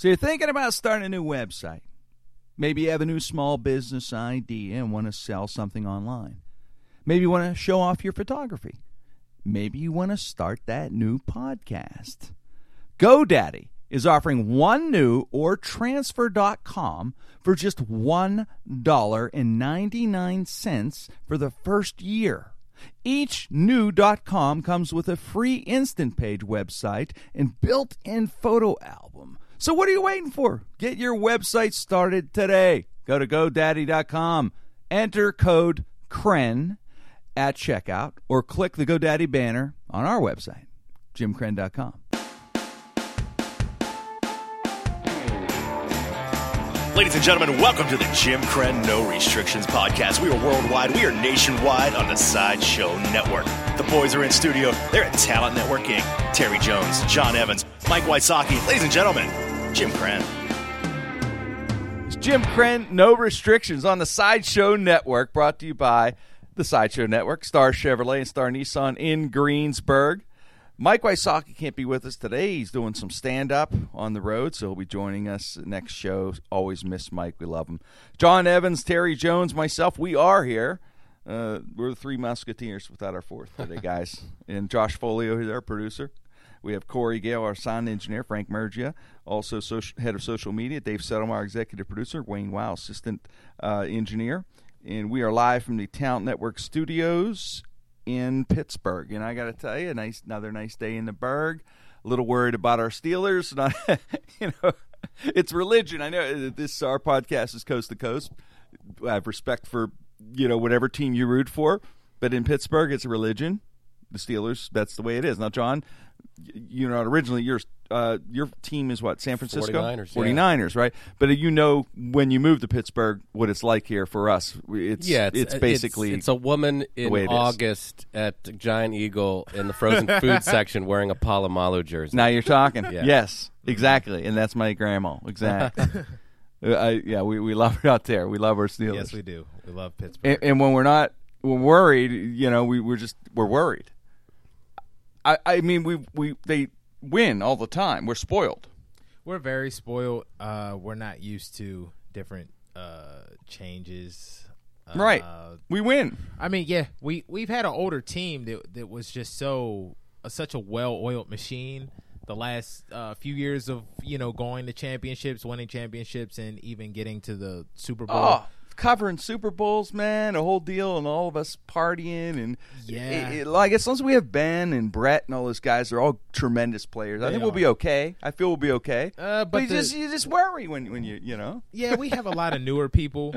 So you're thinking about starting a new website. Maybe you have a new small business idea and want to sell something online. Maybe you want to show off your photography. Maybe you want to start that new podcast. GoDaddy is offering one new or transfer.com for just $1.99 for the first year. Each new .com comes with a free instant page website and built-in photo album. So what are you waiting for? Get your website started today. Go to godaddy.com, enter code CREN at checkout or click the GoDaddy banner on our website, jimkrenn.com. Ladies and gentlemen, welcome to the Jim Krenn No Restrictions podcast. We are worldwide, we are nationwide on the Sideshow Network. The boys are in studio. They're at Talent Network Inc. Terry Jones, John Evans, Mike Wysocki. Ladies and gentlemen, Jim Krenn. It's Jim Krenn, No Restrictions on the Sideshow Network, brought to you by the Sideshow Network, Star Chevrolet and Star Nissan in Greensburg. Mike Wysocki can't be with us today. He's doing some stand up on the road, so he'll be joining us next show. Always miss Mike. We love him. John Evans, Terry Jones, myself, we are here. Uh, we're the three musketeers without our fourth today, guys. and Josh Folio our producer. We have Corey Gale, our sound engineer, Frank Mergia, also social, head of social media, Dave Settlemar, executive producer, Wayne Wow, assistant uh, engineer. And we are live from the Talent Network studios in Pittsburgh. And I got to tell you, nice another nice day in the Berg. A little worried about our Steelers. Not, you know, it's religion. I know this our podcast is coast to coast. I have respect for you know whatever team you root for, but in Pittsburgh, it's a religion. The Steelers. That's the way it is. Now, John, you know, originally your uh, your team is what San Francisco 49ers, 49ers, right? But you know when you move to Pittsburgh, what it's like here for us. It's Yeah, it's, basically it's, a woman in it is. August at Giant Eagle in the frozen food section wearing a Polamalu jersey. Now you're talking. Yeah. Yes, exactly, and that's my grandma. Exactly. Uh, I, yeah, we, we love it out there. We love our Steelers. Yes, we do. We love Pittsburgh. and, and when we're not, we're worried. You know, we we're just we're worried. I I mean, we we they win all the time. We're spoiled. we're very spoiled. Uh, we're not used to different uh, changes. Uh, right. We win. I mean, yeah, we we've had an older team that that was just so uh, such a well-oiled machine. The last uh, few years of you know going to championships, winning championships, and even getting to the Super Bowl. Oh, covering Super Bowls, man, a whole deal, and all of us partying, and Yeah. it- it- like as long as we have Ben and Brett and all those guys, they're all tremendous players. I They think we'll be okay. I feel we'll be okay. Uh, but but you the- just you just worry when when you you know. yeah, we have a lot of newer people.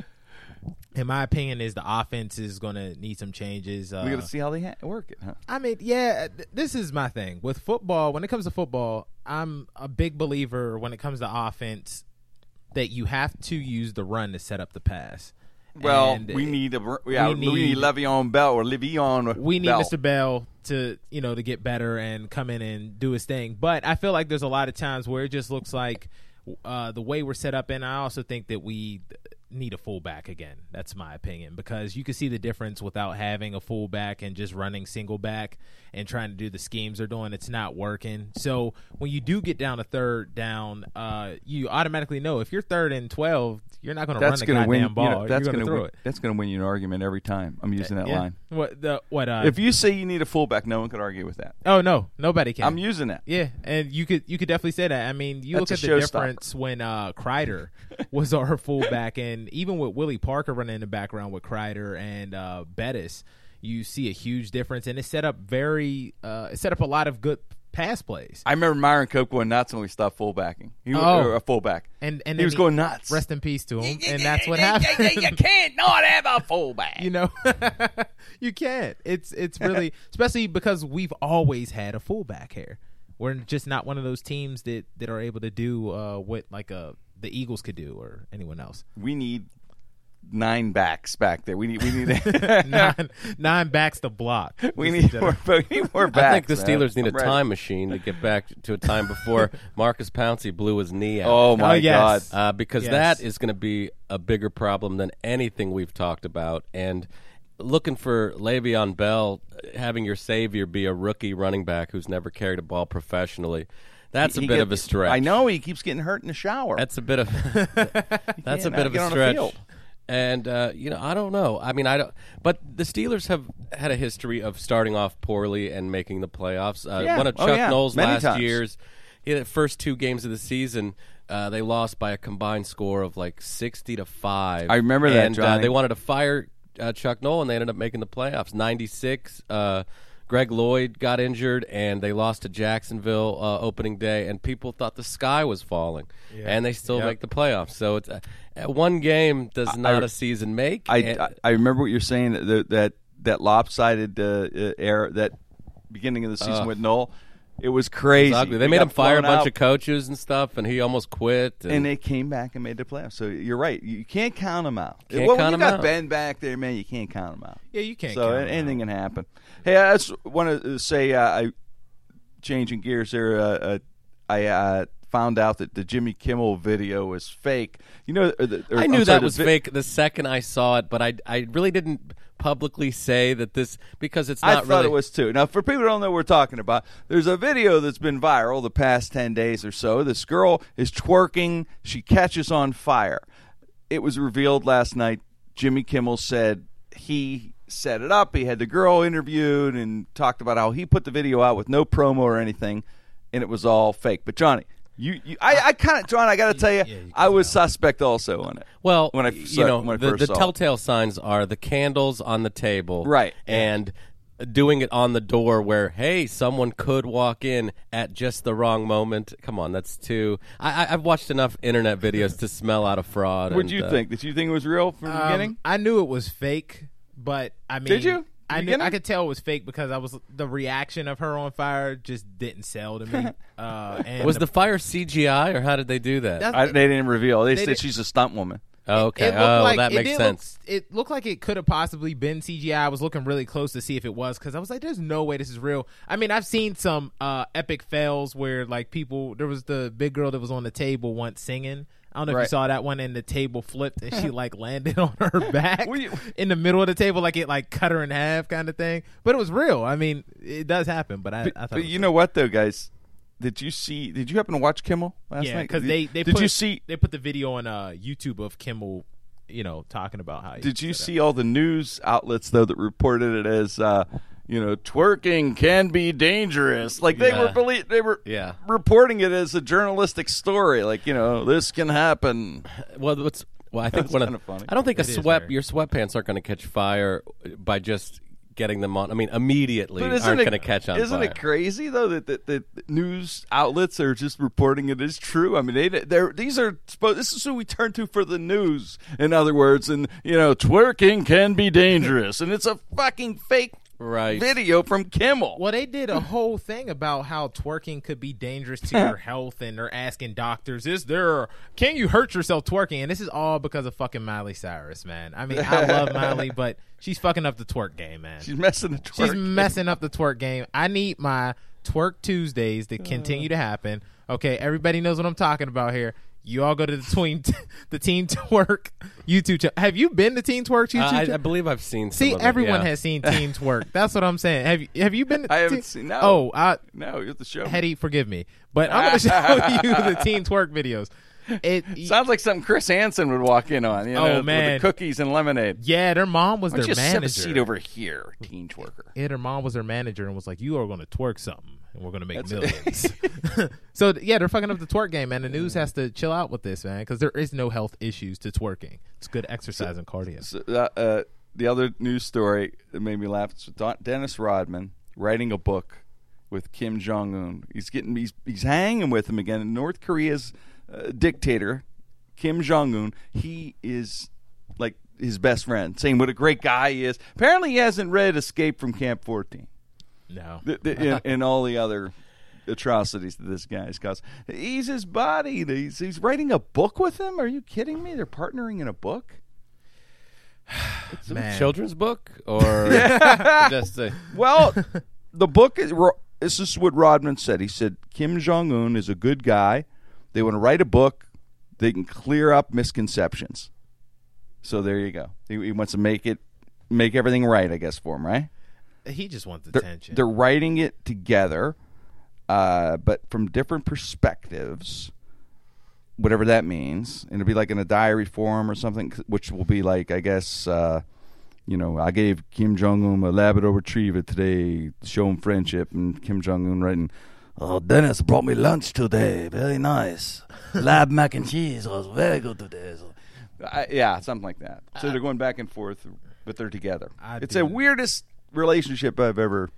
In my opinion, is the offense is going to need some changes. Uh, we got to see how they ha- work it, huh? I mean, yeah, th- this is my thing with football. When it comes to football, I'm a big believer when it comes to offense that you have to use the run to set up the pass. Well, And, we need a yeah, we we need, need- Le'Veon Bell or Le'Veon. we need Bell. Mr. Bell to you know to get better and come in and do his thing. But I feel like there's a lot of times where it just looks like uh, the way we're set up, and I also think that we need a fullback again. That's my opinion because you can see the difference without having a fullback and just running single back and trying to do the schemes they're doing. It's not working. So when you do get down to third down, uh, you automatically know if you're third and twelve, you're not going to run the goddamn win. you ball. know, that's going to win. it. That's going to win you an argument every time. I'm using that Yeah. line. What the what? Uh, If you say you need a fullback, no one could argue with that. Oh no, nobody can. I'm using that. Yeah, and you could you could definitely say that. I mean, you That's look at the difference when uh, Kreider was our fullback, and even with Willie Parker running in the background with Kreider and uh, Bettis, you see a huge difference, and it set up very uh, it set up a lot of good pass plays. I remember Myron Cope going nuts when we stopped fullbacking. He Oh. or a fullback. And and he was going nuts. Rest in peace to him, and that's what happened. you can't not have a fullback. you know you can't it's it's really especially because we've always had a fullback here we're just not one of those teams that that are able to do uh what like uh the eagles could do or anyone else we need nine backs back there. We need we need nine nine backs to block we need more, we need more backs. I think the man. Steelers need I'm a ready. time machine to get back to a time before Maurkice Pouncey blew his knee out. Oh my Oh, yes. god. uh, because Yes. that is going to be a bigger problem than anything we've talked about. And looking for Le'Veon Bell, having your savior be a rookie running back who's never carried a ball professionally, That's a He bit get- of a stretch. I know he keeps getting hurt in the shower. That's a bit of that's a bit of a stretch. field. And uh, you know, I don't know. I mean, I don't. But the Steelers have had a history of starting off poorly and making the playoffs. Uh, Yeah. One of Oh, Chuck yeah. Noll's Many last times. years, the first two games of the season, uh, they lost by a combined score of like sixty to five. I remember that, and, Uh, they wanted to fire uh, Chuck Noll, and they ended up making the playoffs. Ninety six. Uh, Greg Lloyd got injured, and they lost to Jacksonville uh, opening day, and people thought the sky was falling, and they still Yep. make the playoffs. So it's uh, uh, one game does not a season make. I, and- I I remember what you're saying that that that lopsided uh, uh, era that beginning of the season with Noll. It was crazy. it's ugly. They We made him fire a bunch out, of coaches and stuff, and he almost quit. And, and they came back and made the playoffs. So you're right. You can't count them out. Can't well, count when 'em you got out. Ben back there, man, you can't count them out. Yeah, you can't. so count 'em anything out. can happen. Hey, I just want to say, uh, I changing gears there. Uh, uh, I uh, found out that the Jimmy Kimmel video was fake. You know, or the, or, I knew sorry, that was vi- fake the second I saw it, but I I really didn't publicly say that this because it's not I thought really. it was too. Now, for people who don't know what we're talking about, there's a video that's been viral the past 10 days or so. This girl is twerking. She catches on fire. It was revealed last night. Jimmy Kimmel said he set it up. He had the girl interviewed and talked about how he put the video out with no promo or anything, and it was all fake. But, Johnny, you, you I, I kind of, John, I got to tell you, yeah, you I was suspect also on it. Well, when I, saw- you know, when I the, first the saw telltale signs are the candles on the table, Right. and doing it on the door where hey, someone could walk in at just the wrong moment. Come on, that's too. I, I, I've watched enough internet videos to smell out a fraud. What did you uh, think? Did you think it was real from the Um, beginning? I knew it was fake, but I mean, Did you? I knew, Beginning? I could tell it was fake because I was the reaction of her on fire just didn't sell to me. Uh, and Was the fire CGI or how did they do that? I, they didn't reveal. They, They said did- she's a stunt woman. Oh, okay, It looked oh, like, that it makes did sense. Look, it looked like it could have possibly been CGI. I was looking really close to see if it was because I was like, "There's no way this is real." I mean, I've seen some uh, epic fails where like people. There was the big girl that was on the table once singing. I don't know if you saw that one, and the table flipped and she like landed on her back in the middle of the table, like it like cut her in half, kind of thing. But it was real. I mean, it does happen. But I, I thought, But it was you know what though, guys? Did you see? Did you happen to watch Kimmel last yeah, night? because they they did put, you see? they put the video on uh, YouTube of Kimmel, you know, talking about how. he Did you see all the news outlets though that reported it as? Uh, you know, twerking can be dangerous. Like they were Yeah. belie- they were Yeah. reporting it as a journalistic story. Like you know, this can happen. Well, what's well, I think That's one kinda funny. I don't think a sweat your sweatpants aren't going to catch fire by just getting them on. I mean, immediately But isn't aren't it going to catch on Isn't fire. it crazy though that, that, that news outlets are just reporting it as true? I mean, they they're these are supposed. This is who we turn to for the news. In other words, and you know, twerking can be dangerous, and it's a fucking fake Right. video from Kimmel. Well, they did a whole thing about how twerking could be dangerous to your health, and they're asking doctors, "Is there? Can you hurt yourself twerking?" And this is all because of fucking Miley Cyrus, man. I mean, I love Miley, but she's fucking up the twerk game, man. She's messing the twerk. She's messing up the twerk game. I need my twerk Tuesdays to uh. continue to happen. Okay, everybody knows what I'm talking about here. You all go to the tween, the Teen Twerk YouTube channel. Have you been to Teen Twerk YouTube? Uh, I, I believe I've seen. Some See, of it, everyone yeah. has seen Teen Twerk. That's what I'm saying. Have you? Have you been? To I haven't Teen- seen- no. Oh, I, no, you're the show. Hetty, forgive me, but I'm going to show you the Teen Twerk videos. It Sounds like something Chris Hansen would walk in on. You know, Oh, with man. the cookies and lemonade. yeah, their mom was Why their you just have a seat manager. over here, teen twerker. Yeah, their mom was their manager and was like, "You are going to twerk something, and we're going to make That's- millions. so yeah, they're fucking up the twerk game, man. The news has to chill out with this, man, because there is no health issues to twerking. It's good exercise and cardio. So, uh, uh, the other news story that made me laugh is Don- Dennis Rodman writing a book with Kim Jong Un. He's getting he's he's hanging with him again. And North Korea's uh, dictator Kim Jong Un. He is like his best friend, saying what a great guy he is. Apparently, he hasn't read Escape from Camp 14 No, th- th- and, and all the other atrocities that this guy, has caused. He's his body. He's, he's writing a book with him. Are you kidding me? They're partnering in a book. man. children's book or just a, Well, the book is. This is what Rodman said. He said Kim Jong Un is a good guy. They want to write a book. They can clear up misconceptions. So there you go. He, he wants to make it, make everything right. I guess for him, right? He just wants They're, attention. they're writing it together. uh, but from different perspectives, whatever that means. And it'll be like in a diary form or something, which will be like, I guess, uh, you know, I gave Kim Jong Un a Labrador Retriever today to show him friendship, and Kim Jong Un writing, "Oh, Dennis brought me lunch today. Very nice. Lab mac and cheese was very good today." So, I, yeah, something like that. So they're going back and forth, but they're together. I it's the weirdest relationship I've ever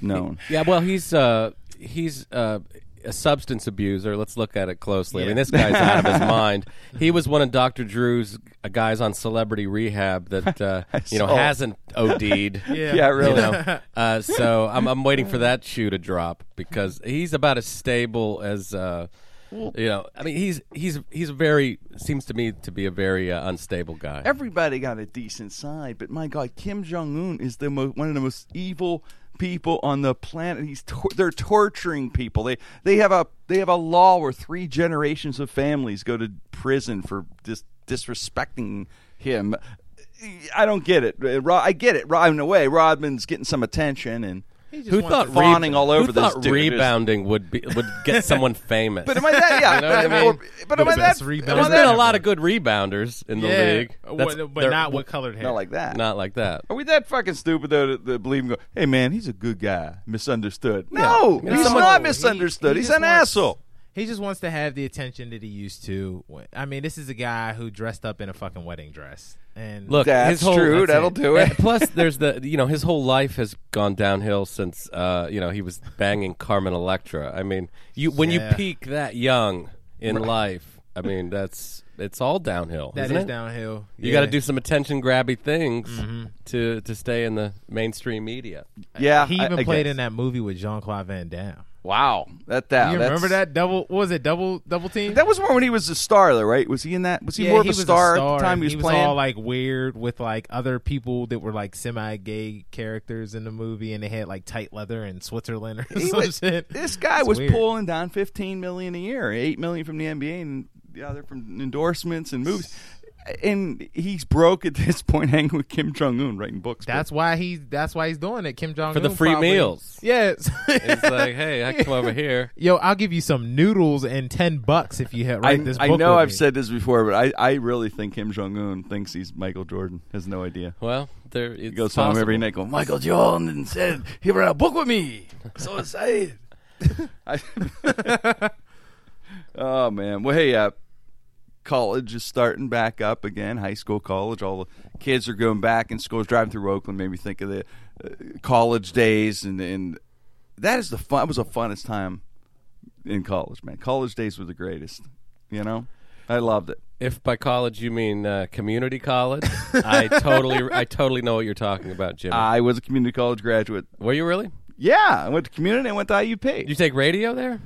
known. Yeah, well, he's uh, he's uh, a substance abuser. Let's look at it closely. I mean, this guy's out of his mind. He was one of Dr. Drew's uh, guys on Celebrity Rehab that uh, you know saw. hasn't OD'd. Yeah. Yeah, really. You know, uh, so I'm, I'm waiting for that shoe to drop because he's about as stable as uh, you know. I mean, he's he's he's a very seems to me to be a very uh, unstable guy. Everybody got a decent side, but my God, Kim Jong Un is the mo- one of the most evil people on the planet. He's tor- they're torturing people. They they have a they have a law where three generations of families go to prison for dis- disrespecting him. I don't get it. I get it. In a way, Rodman's getting some attention, and Who thought to- fawning all over who this thought dude? rebounding would be would get someone famous? but am I that? Yeah, You know what I but, mean? but am I that? best am rebounder. I There's that- been a lot of good rebounders in the league, That's- What- but they're- not with colored hair. Not like that. not like that. Are we that fucking stupid though to, to believe him? Go, hey man, he's a good guy, misunderstood. Yeah. No, I mean, he's someone- not He- misunderstood. he he's just an wants- asshole. He just wants to have the attention that he used to. I mean, this is a guy who dressed up in a fucking wedding dress. And Look, That's his whole, true. that's That'll it. do it. And plus, there's the you know his whole life has gone downhill since uh, you know he was banging Carmen Electra. I mean, you when Yeah. you peak that young in life, I mean that's it's all downhill. that isn't is it? downhill. You Yeah. got to do some attention grabby things Mm-hmm. to to stay in the mainstream media. Yeah, He I- even I played guess. in that movie with Jean Claude Van Damme. Wow, that that you remember that double? What was it? Double double team? That was more when he was a star, though, right? Was he in that? Was he yeah, more of he a star, a at the time he was, he was playing? all like weird with like other people that were like semi-gay characters in the movie, and they had like tight leather in Switzerland or He some was- shit. this guy It's was weird. pulling down fifteen million a year, eight million from the NBA, and the other from endorsements and movies. And he's broke at this point, hanging with Kim Jong Un, writing books. That's why he. That's why he's doing it. Kim Jong Un For the free meals. Yes. It's like, hey, I come over here. Yo, I'll give you some noodles and ten bucks if you hit I, write this. I know with I've me. said this before, but I, I really think Kim Jong Un thinks he's Michael Jordan. Has no idea. Well, there it's He goes home every possible. night going, Michael Jordan and said he read a book with me. So excited. I- oh man. Well, hey, uh, college is starting back up again. High school, college. All the kids are going back in schools. Driving through Oakland made me think of the uh, college days, and and that is the fun. That was the funnest time in college, man. College days were the greatest. You know, I loved it. If by college you mean uh, community college, I totally, I totally know what you're talking about, Jimmy. I was a community college graduate. Were you really? Yeah, I went to community. I went to IUP. Did you take radio there?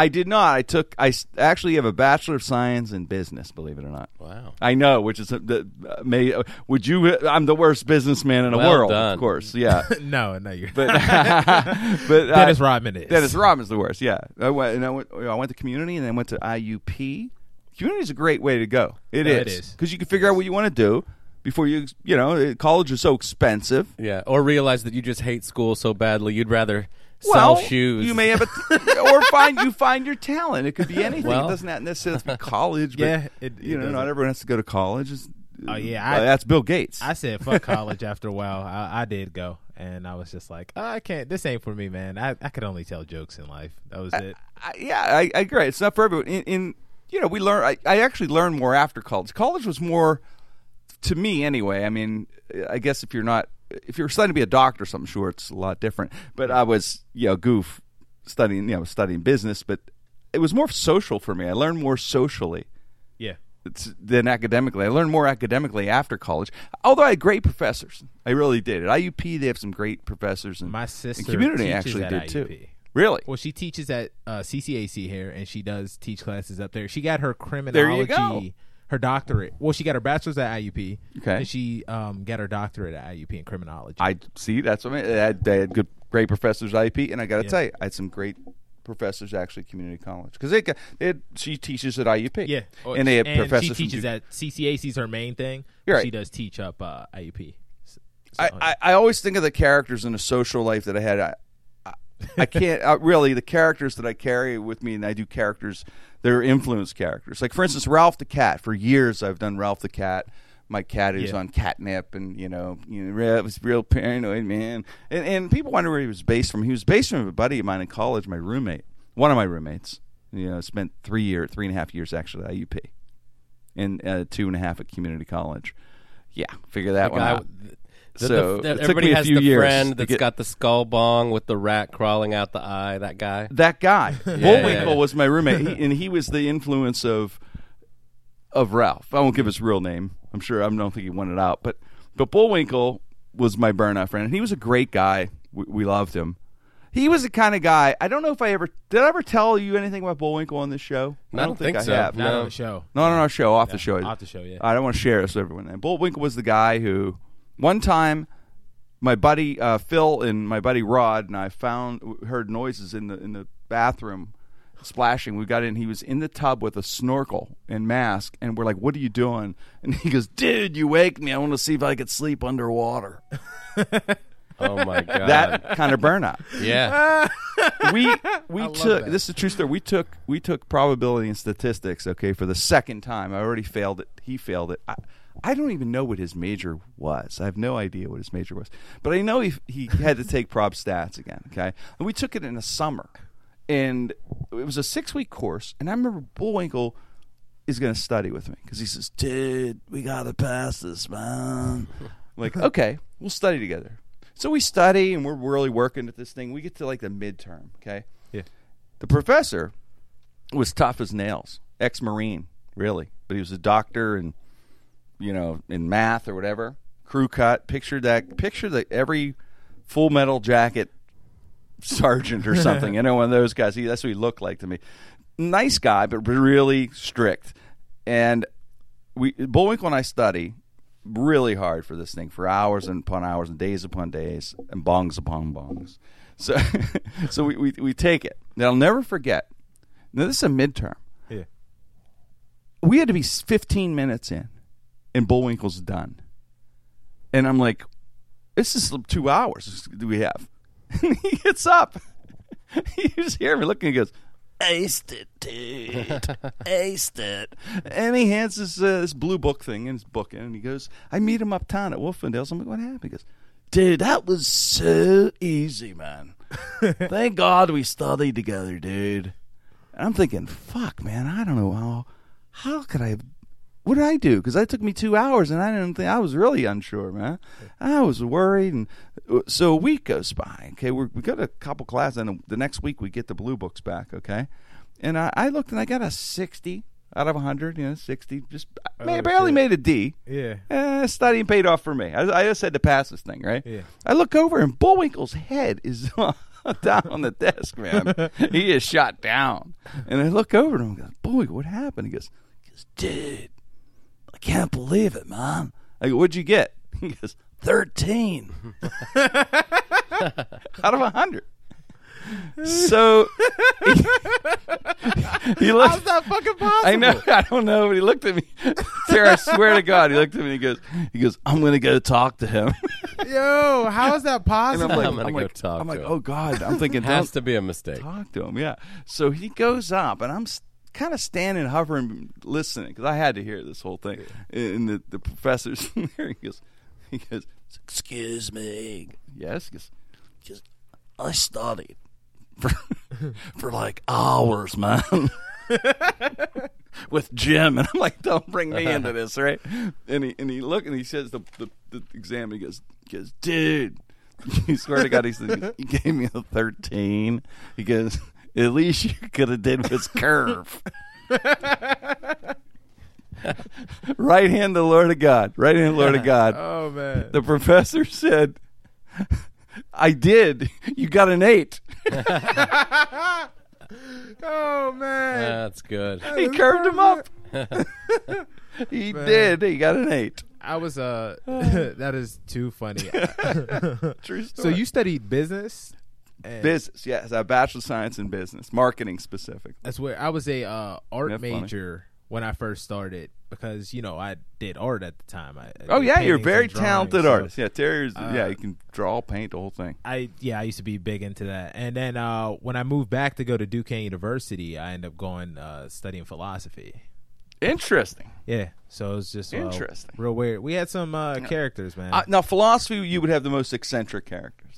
I did not. I took. I actually have a bachelor of science in business. Believe it or not. Wow. I know, which is a, the, uh, may. Uh, would you? I'm the worst businessman in the Well world, done. of course. Yeah, no, no, you're. but but uh, Dennis Rodman is. Dennis Rodman's the worst. Yeah, I went. And I went. I went to community, and then went to IUP. Community is a great way to go. It No, is it is. because you can figure out what you want to do before you. You know, uh, college is so expensive. Yeah. Or realize that you just hate school so badly you'd rather Well, sell shoes. you may have a, or find you find your talent. It could be anything. Well. it doesn't necessarily have to be college. But, Yeah, it- you it know, not doesn't. everyone has to go to college. It's, Oh, yeah, uh, well, I- that's Bill Gates. I said fuck college after a while. I, I did go, and I was just like, oh, I can't. This ain't for me, man. I, I could only tell jokes in life. That was it. I, yeah, I, I agree. It's not for everyone. In, in you know, we learn. I, I actually learned more after college. College was more to me anyway. I mean, I guess if you're not if you're studying to be a doctor or something, sure, it's a lot different. But I was you know goof studying you know studying business, but it was more social for me. I learned more socially. Yeah. it's- than academically. I learned more academically after college. Although I had great professors, I really did. At IUP, they have some great professors, and My and sister community teaches actually at did too. IUP. Really? Well, she teaches at uh, CCAC here, and she does teach classes up there. She got her criminology, go. Her doctorate. Well, she got her bachelor's at IUP. Okay. And she um, got her doctorate at IUP in criminology. I see. That's what I mean. They had, they had good, great professors at IUP, and I got to Yeah. tell you, I had some great professors actually at community college because they, got- they had, she teaches at IUP. yeah. Oh, and they have and professors. she teaches at at CCAC's her main thing. Right. She does teach up uh, IUP. So- I, I, I always think of the characters in a social life that I had. I, I, can't uh, really the characters that I carry with me, and I do characters. They're influence characters. Like for instance, Ralph the cat. For years, I've done Ralph the cat. My cat who's Yeah. on catnip, and you know, you know, Ralph was real paranoid man. And, and people wonder where he was based from. He was based from a buddy of mine in college, my roommate, one of my roommates. You know, spent three year, three and a half years actually at IUP, and uh, two and a half at community college. Yeah, figure that The one guy out. With- the- So, the- it everybody me a has few the years friend to that's get- got the skull bong with the rat crawling out the eye. That guy. that guy. Bullwinkle yeah. was my roommate, he, and he was the influence of of Ralph. I won't give his real name. I'm sure I don't think he wanted out, but but Bullwinkle was my burnout friend, and he was a great guy. We, we loved him. He was the kind of guy. I don't know if I ever did. I ever tell you anything about Bullwinkle on this show. I don't think I so. have. Not No. on the show. Not on our show, off the show. off the show, yeah. I don't want to share this with everyone. And Bullwinkle was the guy who, one time, my buddy uh, Phil and my buddy Rod and I found heard noises in the in the bathroom, splashing. We got in. He was in the tub with a snorkel and mask, and we're like, "What are you doing?" And he goes, "Dude, you waked me. I want to see if I could sleep underwater." Oh my god. That kind of burnout. yeah. we we took that. this is a true story. We took we took probability and statistics. Okay, for the second time, I already failed it. He failed it. I, I don't even know what his major was. I have no idea what his major was, but I know he he had to take prob stats again. Okay, and we took it in the summer, and it was a six week course. And I remember Bullwinkle is going to study with me because he says, "Dude, we got to pass this, man." like, okay, we'll study together. So we study and we're really working at this thing. We get to like the midterm, okay? Yeah. The professor was tough as nails, ex Marine, really. But he was a doctor and, you know, in math or whatever. Crew cut. Picture that. Picture that every full metal jacket sergeant or something. you know, one of those guys. He, that's what he looked like to me. Nice guy, but really strict. And we Bullwinkle and I study really hard for this thing for hours and upon hours and days upon days and bongs upon bongs. So, so we, we we take it. Now I'll never forget. Now this is a midterm. Yeah. We had to be 15 minutes in, and Bullwinkle's done. And I'm like, this is two hours. Do we have? And he gets up. He just hear me looking. He goes, "Aced it, dude. Aced it." And he hands this uh, this blue book thing in his book, and he goes, "I meet him uptown at Wolfendale's." I'm like, "What happened?" He goes, "Dude, that was so easy, man. Thank God we studied together, dude." And I'm thinking, "Fuck, man. I don't know how. How could I have?" What did I do? Because that took me two hours, and I didn't think I was really unsure, man. I was worried, and uh, so a week goes by. Okay, we're, we got a couple classes, and the next week we get the blue books back. Okay, and I, I looked, and I got a sixty out of hundred. You know, sixty. Just I Oh, barely shit. made a D. Yeah. Eh, studying paid off for me. I, I just had to pass this thing, right? Yeah. I look over, and Bullwinkle's head is down on the desk, man. he is shot down, and I look over and and go, Bullwinkle, what happened? He goes, he goes, dude. I can't believe it, Mom. I go, what'd you get? He goes, 13 out of 100. So he, he looked. How's that fucking possible? I know. I don't know, but he looked at me. Sarah, I swear to God, he looked at me and he goes, he goes, I'm going to go talk to him. Yo, how is that And possible? I'm like, I'm gonna go like, talk I'm to like, him. oh God. I'm thinking, Has don't to be a mistake. talk to him. Yeah. So he goes up, and I'm s- kind of standing, hovering, listening because I had to hear this whole thing. And the the professor's there. He goes, he goes, excuse me. Yes. He goes, he goes, I studied for for like hours, man. With Jim, and I'm like, "Don't bring me into this, right?" And he and he look and he says the the, the exam. He goes, he goes, "Dude, you swear to God, he said he gave me a 13. He goes, at least you could have did was curve. right hand the Lord of God. Right hand the Lord of God. oh man. The professor said, I did. You got an eight. oh man. That's good. He curved him up. he did. He got an eight. I was uh that is too funny. True story. so you studied business? And business, yes, a bachelor of science in business, marketing specific. That's where I was a uh, art Isn't major when I first started because you know I did art at the time. I, Oh yeah, you're a very talented so artist. Yeah, Terry's. yeah, you can draw, paint, the whole thing. I yeah, I used to be big into that. And then uh, when I moved back to go to Duquesne University, I ended up going uh, studying philosophy. Interesting. Yeah, so it was just uh, Interesting. real weird. We had some uh, characters, man. Uh, now, philosophy, you would have the most eccentric characters,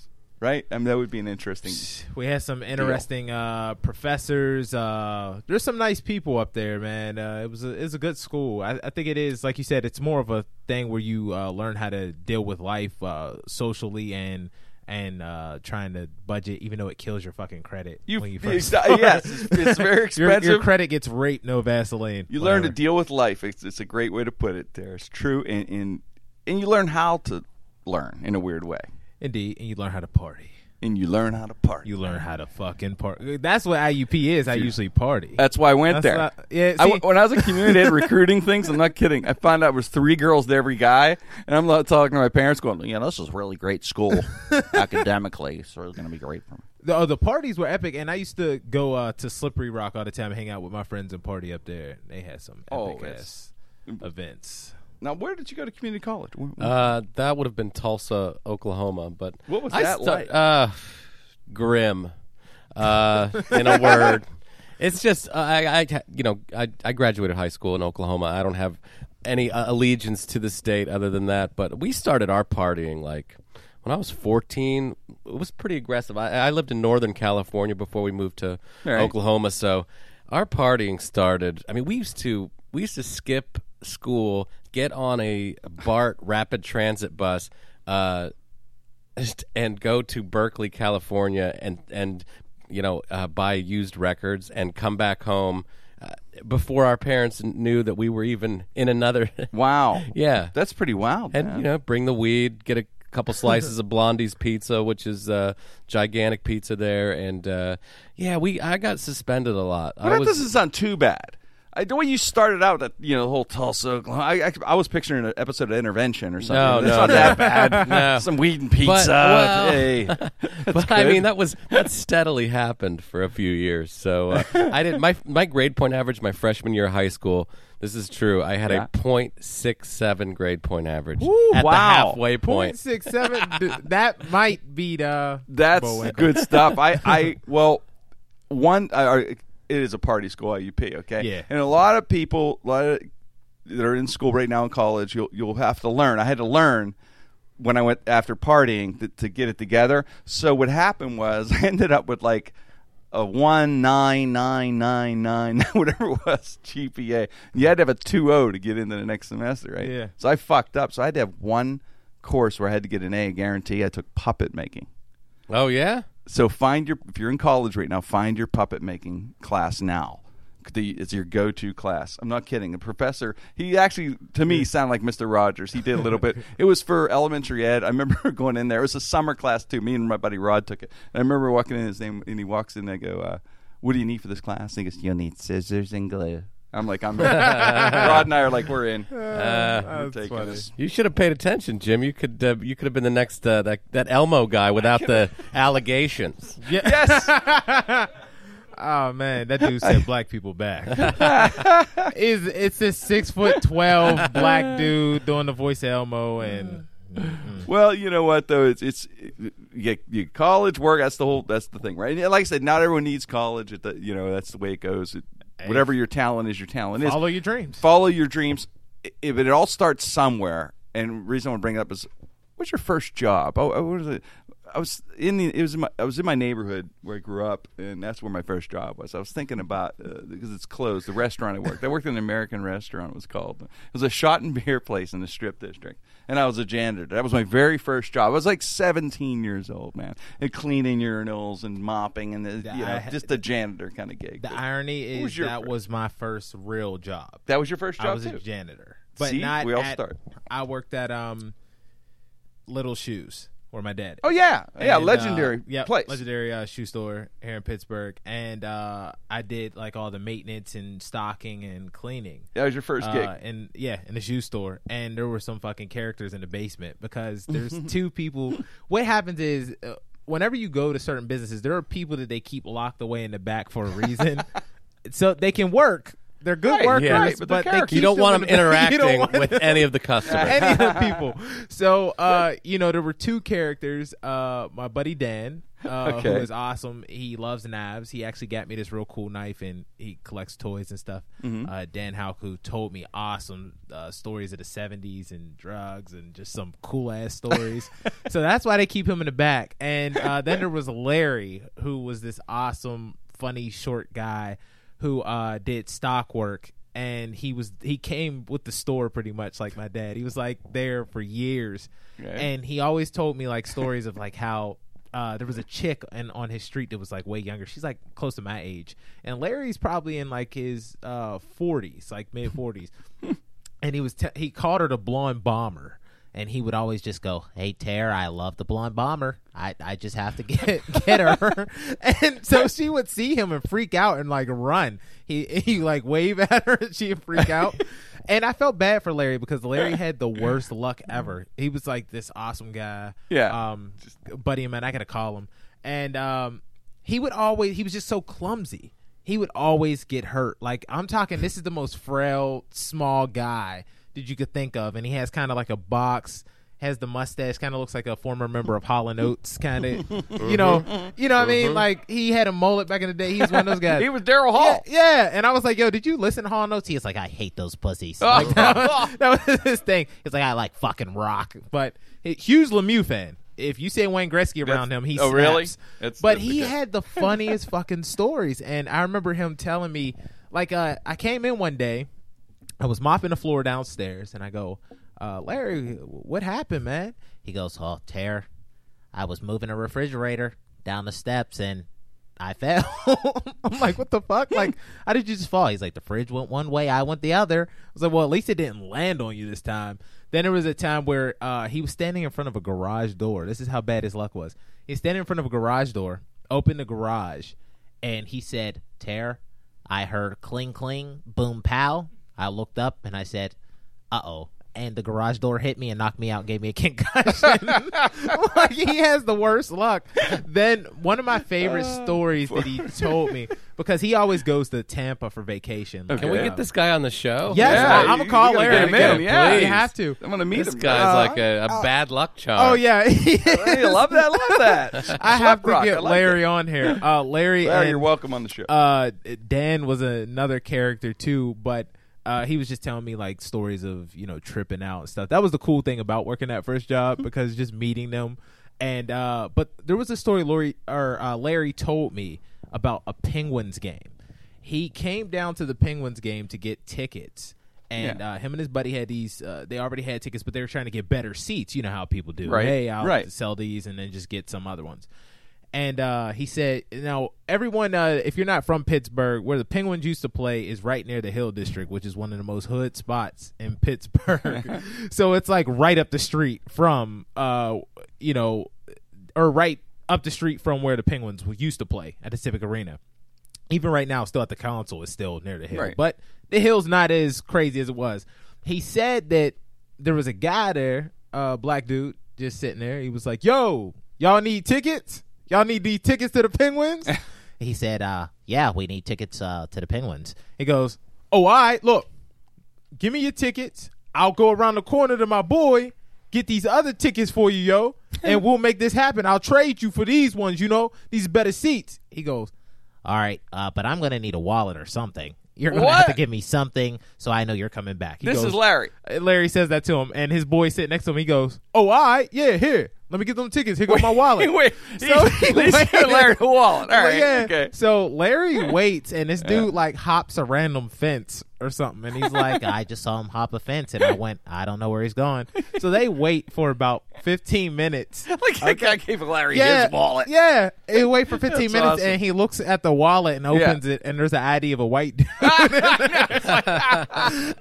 right? I mean, that would be an interesting. we had some interesting uh, professors. Uh, there's some nice people up there, man. Uh, it was a, it was a good school. I, I think it is, like you said, it's more of a thing where you uh, learn how to deal with life uh, socially and and uh, trying to budget, even though it kills your fucking credit You, when you first. exa- yes, it's, it's very expensive. your credit gets raped, no Vaseline. you learn to deal with life. It's, it's a great way to put it. There, it's true, and, and and you learn how to learn in a weird way, Indeed, and you learn how to party. and you learn how to party. You learn how to fucking party. That's what IUP is. I usually party. That's why I went That's there. not- yeah, I see- when I was a community ed recruiting things, I'm not kidding. I found out it was three girls to every guy, and I'm not talking to my parents, going, you "Yeah, this is really great school academically, so it's going to be great for me." The, oh, the parties were epic, and I used to go uh, to Slippery Rock all the time, and hang out with my friends and party up there. They had some Oh, epic it's- ass events. Now, where did you go to community college? Where- where- Uh, that would have been Tulsa, Oklahoma. But What was I that stu- like? Uh, grim. Uh, in a word, it's just uh, I, I, you know, I, I graduated high school in Oklahoma. I don't have any uh, allegiance to the state other than that. But we started our partying like when I was 14. It was pretty aggressive. I, I lived in Northern California before we moved to right. Oklahoma, so our partying started. I mean, we used to we used to skip school, get on a BART rapid transit bus, uh, and go to Berkeley, California, and and you know uh, buy used records and come back home uh, before our parents knew that we were even in another. wow, yeah, that's pretty wild. and man. you know bring the weed, get a couple slices of Blondie's pizza, which is uh, gigantic pizza there, and uh, yeah, we I got suspended a lot. But I that was, doesn't sound too bad. I, the way you started out, that you know, the whole Tulsa, I, I, I was picturing an episode of Intervention or something. No, it's no, not no. that bad. No. Some weed and pizza. well- hey, but I mean that was that steadily happened for a few years. So uh, I did my my grade point average my freshman year of high school. This is true. I had Yeah. a point six seven grade point average Ooh, at wow. the halfway Point point. six seven. that might beat. Uh, That's Bullwinkle. good stuff. I, I, well, one, I, I- it is a party school, IUP. Okay, Yeah. and a lot of people, a lot of that are in school right now in college, you'll you'll have to learn. I had to learn when I went after partying to, to get it together. So what happened was I ended up with like a one nine nine nine nine whatever it was GPA. You had to have a two O to get into the next semester, right? Yeah. So I fucked up. So I had to have one course where I had to get an A guarantee. I took puppet making. Oh yeah, So find your if you're in college right now, find your puppet making class now. The, it's your go-to class. I'm not kidding. The professor, he actually to me sounded like Mr. Rogers. He did a little bit. It was for elementary ed. I remember going in there. It was a summer class too. Me and my buddy Rod took it. And I remember walking in his name, and he walks in. and I go, uh, "What do you need for this class?" And he goes, "You'll need scissors and glue." I'm like, "I'm." Rod and I are like, "We're in." We're taking funny. this. you should have paid attention, Jim. You could uh, you could have been the next uh, that that Elmo guy without the allegations. Yes. Oh man, that dude said black people back. is it's this six foot twelve black dude doing the voice of Elmo and Well, you know what though? It's it's you, you college work. That's the whole. That's the thing, right? And like I said, not everyone needs college. It, you know, that's the way it goes. It, whatever your talent is, your talent is. follow your dreams. Follow your dreams. If it all starts somewhere, and the reason I want to bring it up is, what's your first job? Oh, oh, what was it? I was in the. It was in my. I was in my neighborhood where I grew up, and that's where my first job was. I was thinking about uh, because it's closed. The restaurant I worked. I worked in an American restaurant. It was called. It was a shot and beer place in the Strip District, and I was a janitor. That was my very first job. I was like 17 years old, man, and cleaning urinals and mopping, and the, you know, I- just a janitor kind of gig. The But irony What was is that first- was my first real job. that was your first job I was too. a janitor, but See? not We all at- start. I worked at um, Little Shoes, where my dad. oh yeah, yeah, And, legendary uh, yep, place. legendary uh, shoe store here in Pittsburgh, and uh, I did like all the maintenance and stocking and cleaning. That was your first gig. Uh, and yeah, in the shoe store, and there were some fucking characters in the basement because there's two people. What happens is, uh, whenever you go to certain businesses, there are people that they keep locked away in the back for a reason, so they can work. They're good Right, workers, yeah. Right, but but they keep You don't want them interacting want with any of the customers. any of the people. So, uh, you know, there were two characters. Uh, my buddy Dan, uh, Okay. is awesome. He loves knives. He actually got me this real cool knife, and he collects toys and stuff. Mm-hmm. Uh, Dan Hauk, who told me awesome uh, stories of the '70s and drugs and just some cool ass stories. so that's why they keep him in the back. And uh, then there was Larry, who was this awesome, funny, short guy who uh, did stock work and he was he came with the store pretty much like my dad. He was like there for years, Okay. and he always told me like stories of like how uh, there was a chick and on his street that was like way younger. She's like close to my age, and Larry's probably in like his uh, forties, like mid forties, and he was he called her the blonde bomber. And he would always just go, "Hey Tara, I love the blonde bomber. I, I just have to get get her." and so she would see him and freak out and like run. He he like wave at her and she'd freak out. and I felt bad for Larry because Larry had the worst luck ever. He was like this awesome guy. Yeah. Um, buddy, man, I gotta call him. And um, he would always he was just so clumsy. He would always get hurt. Like I'm talking, this is the most frail, small guy that you could think of, and he has kind of like a box. Has the mustache, kind of looks like a former member of Hall and Oates, kind of, you know, you know what I mean? Like he had a mullet back in the day. He was one of those guys. He was Daryl Hall. yeah, and I was like, "Yo, did you listen to Hall and Oates?" He was like, "I hate those pussies." Like, that, was, that was his thing. He's like, "I like fucking rock," but huge Lemieux fan. If you say Wayne Gretzky around him, he oh, really? That's- but that's he okay. had the funniest fucking stories, and I remember him telling me, like, uh, I came in one day, I was mopping the floor downstairs, and I go, uh, "Larry, what happened, man?" He goes, "Oh, tear." I was moving a refrigerator down the steps and I fell. I'm like, what the fuck? Like, how did you just fall? He's like, the fridge went one way, I went the other. I was like, well, at least it didn't land on you this time. Then there was a time where uh, he was standing in front of a garage door. This is how bad his luck was. He's standing in front of a garage door, opened the garage, and he said, Tear, I heard cling cling, boom pow. I looked up and I said, uh oh. And the garage door hit me and knocked me out and gave me a concussion. like he has the worst luck. Then one of my favorite stories that he told me because he always goes to Tampa for vacation. Okay. Can we get this guy on the show? Yes, Yeah, I, am you- gonna call you Larry. get him in, again. yeah. you have to. I'm gonna meet This him. guy's Uh, like a, a bad luck charm. Oh yeah, I love that. Love that. I have to Rock, I get like Larry it. on here. Uh, Larry, Larry, and, you're welcome on the show. uh Dan was another character too, but uh, he was just telling me like stories of you know tripping out and stuff. That was the cool thing about working that first job because just meeting them. And uh, but there was a story Larry or uh, Larry told me about a Penguins game. He came down to the Penguins game to get tickets. And Yeah. uh, him and his buddy had these. Uh, they already had tickets, but they were trying to get better seats. You know how people do. Right, Hey, I'll right. sell these and then just get some other ones and uh, he said, "Now, everyone, uh, if you're not from Pittsburgh, where the Penguins used to play is right near the Hill District, which is one of the most hood spots in Pittsburgh. so it's like right up the street from, uh, you know, or right up the street from where the Penguins used to play at the Civic Arena. Even right now, still at the Consol, is still near the Hill, Right. but the Hill's not as crazy as it was. He said that there was a guy there, a black dude, just sitting there. He was like, "Yo, y'all need tickets? Y'all need these tickets to the Penguins?" he said, uh, "Yeah, we need tickets uh, to the Penguins." He goes, "Oh, all right. Look, give me your tickets. I'll go around the corner to my boy, get these other tickets for you, yo, and we'll make this happen. I'll trade you for these ones. You know, these better seats." He goes, "All right, uh, but I'm gonna need a wallet or something." You're gonna have to give me something so I know you're coming back. He this goes, is Larry. Larry says that to him, and his boy sitting next to him. He goes, "Oh, all right, yeah, here. Let me get them tickets. Here go my wallet." Wait, So he, he he's waited. Larry the wallet. All right. yeah. Okay. So Larry waits, and this dude like hops a random fence or something, and he's like, "I just saw him hop a fence, and I went, I don't know where he's going." So they wait for about fifteen minutes. Like that guy gave Larry Yeah, his wallet. yeah. He wait for fifteen That's minutes, awesome. and he looks at the wallet and opens it, and there's an ID of a white dude.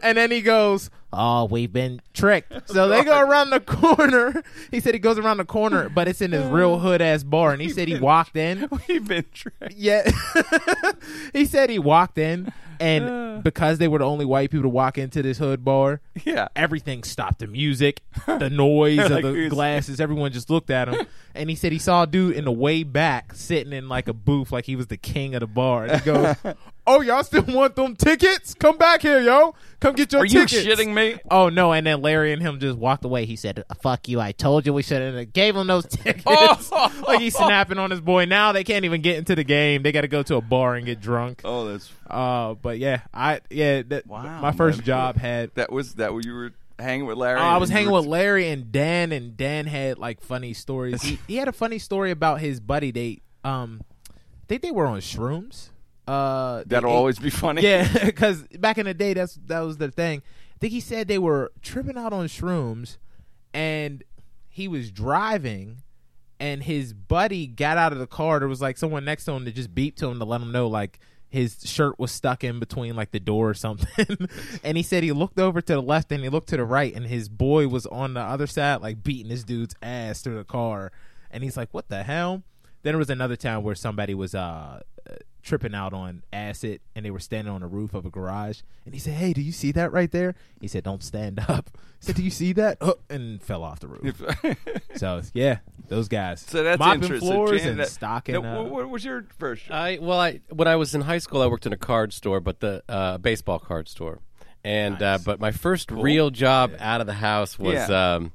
and then he goes, "Oh, we've been tricked." So they go around the corner. He said he goes around the corner, but it's in this real hood ass bar. And he said he walked in. We've been tricked. Yeah, he said he walked in, and because they were the only white people to walk into this hood bar, Yeah. everything stopped. The music, the noise of Like the glasses. Everyone just looked at him, and he said he saw a dude in the way back sitting in like a booth, like he was the king of the bar. And he goes, Oh, y'all still want them tickets? Come back here, yo. Come get your Are you tickets. shitting me? Oh no! And then Larry and him just walked away. He said, "Fuck you! I told you we should have gave him those tickets." Oh. like he's snapping on his boy. Now they can't even get into the game. They got to go to a bar and get drunk. Oh, that's Uh, but yeah, I yeah. That, Wow, my first man. job had. that was that. What you were hanging with Larry? Oh, I was hanging with Larry and Dan, and Dan had like funny stories. He, he had a funny story about his buddy. They um, I think they were on shrooms. Uh, That'll always be funny. Yeah, because back in the day, that's that was the thing. I think he said they were tripping out on shrooms, and he was driving, and his buddy got out of the car. There was like someone next to him that just beeped to him to let him know like his shirt was stuck in between like the door or something. and he said he looked over to the left and he looked to the right, and his boy was on the other side like beating this dude's ass through the car. And he's like, "What the hell?" Then there was another time where somebody was uh uh, tripping out on acid and they were standing on the roof of a garage. And he said hey do you see that right there? He said don't stand up. He said do you see that? Oh, and fell off the roof. So yeah those guys so that's mopping interesting. floors Jan, and that- stocking Now, uh, what, what was your first? job? I well, I when I was in high school, I worked in a card store, but the uh, baseball card store, and uh, but my first real job out of the house was Yeah. um,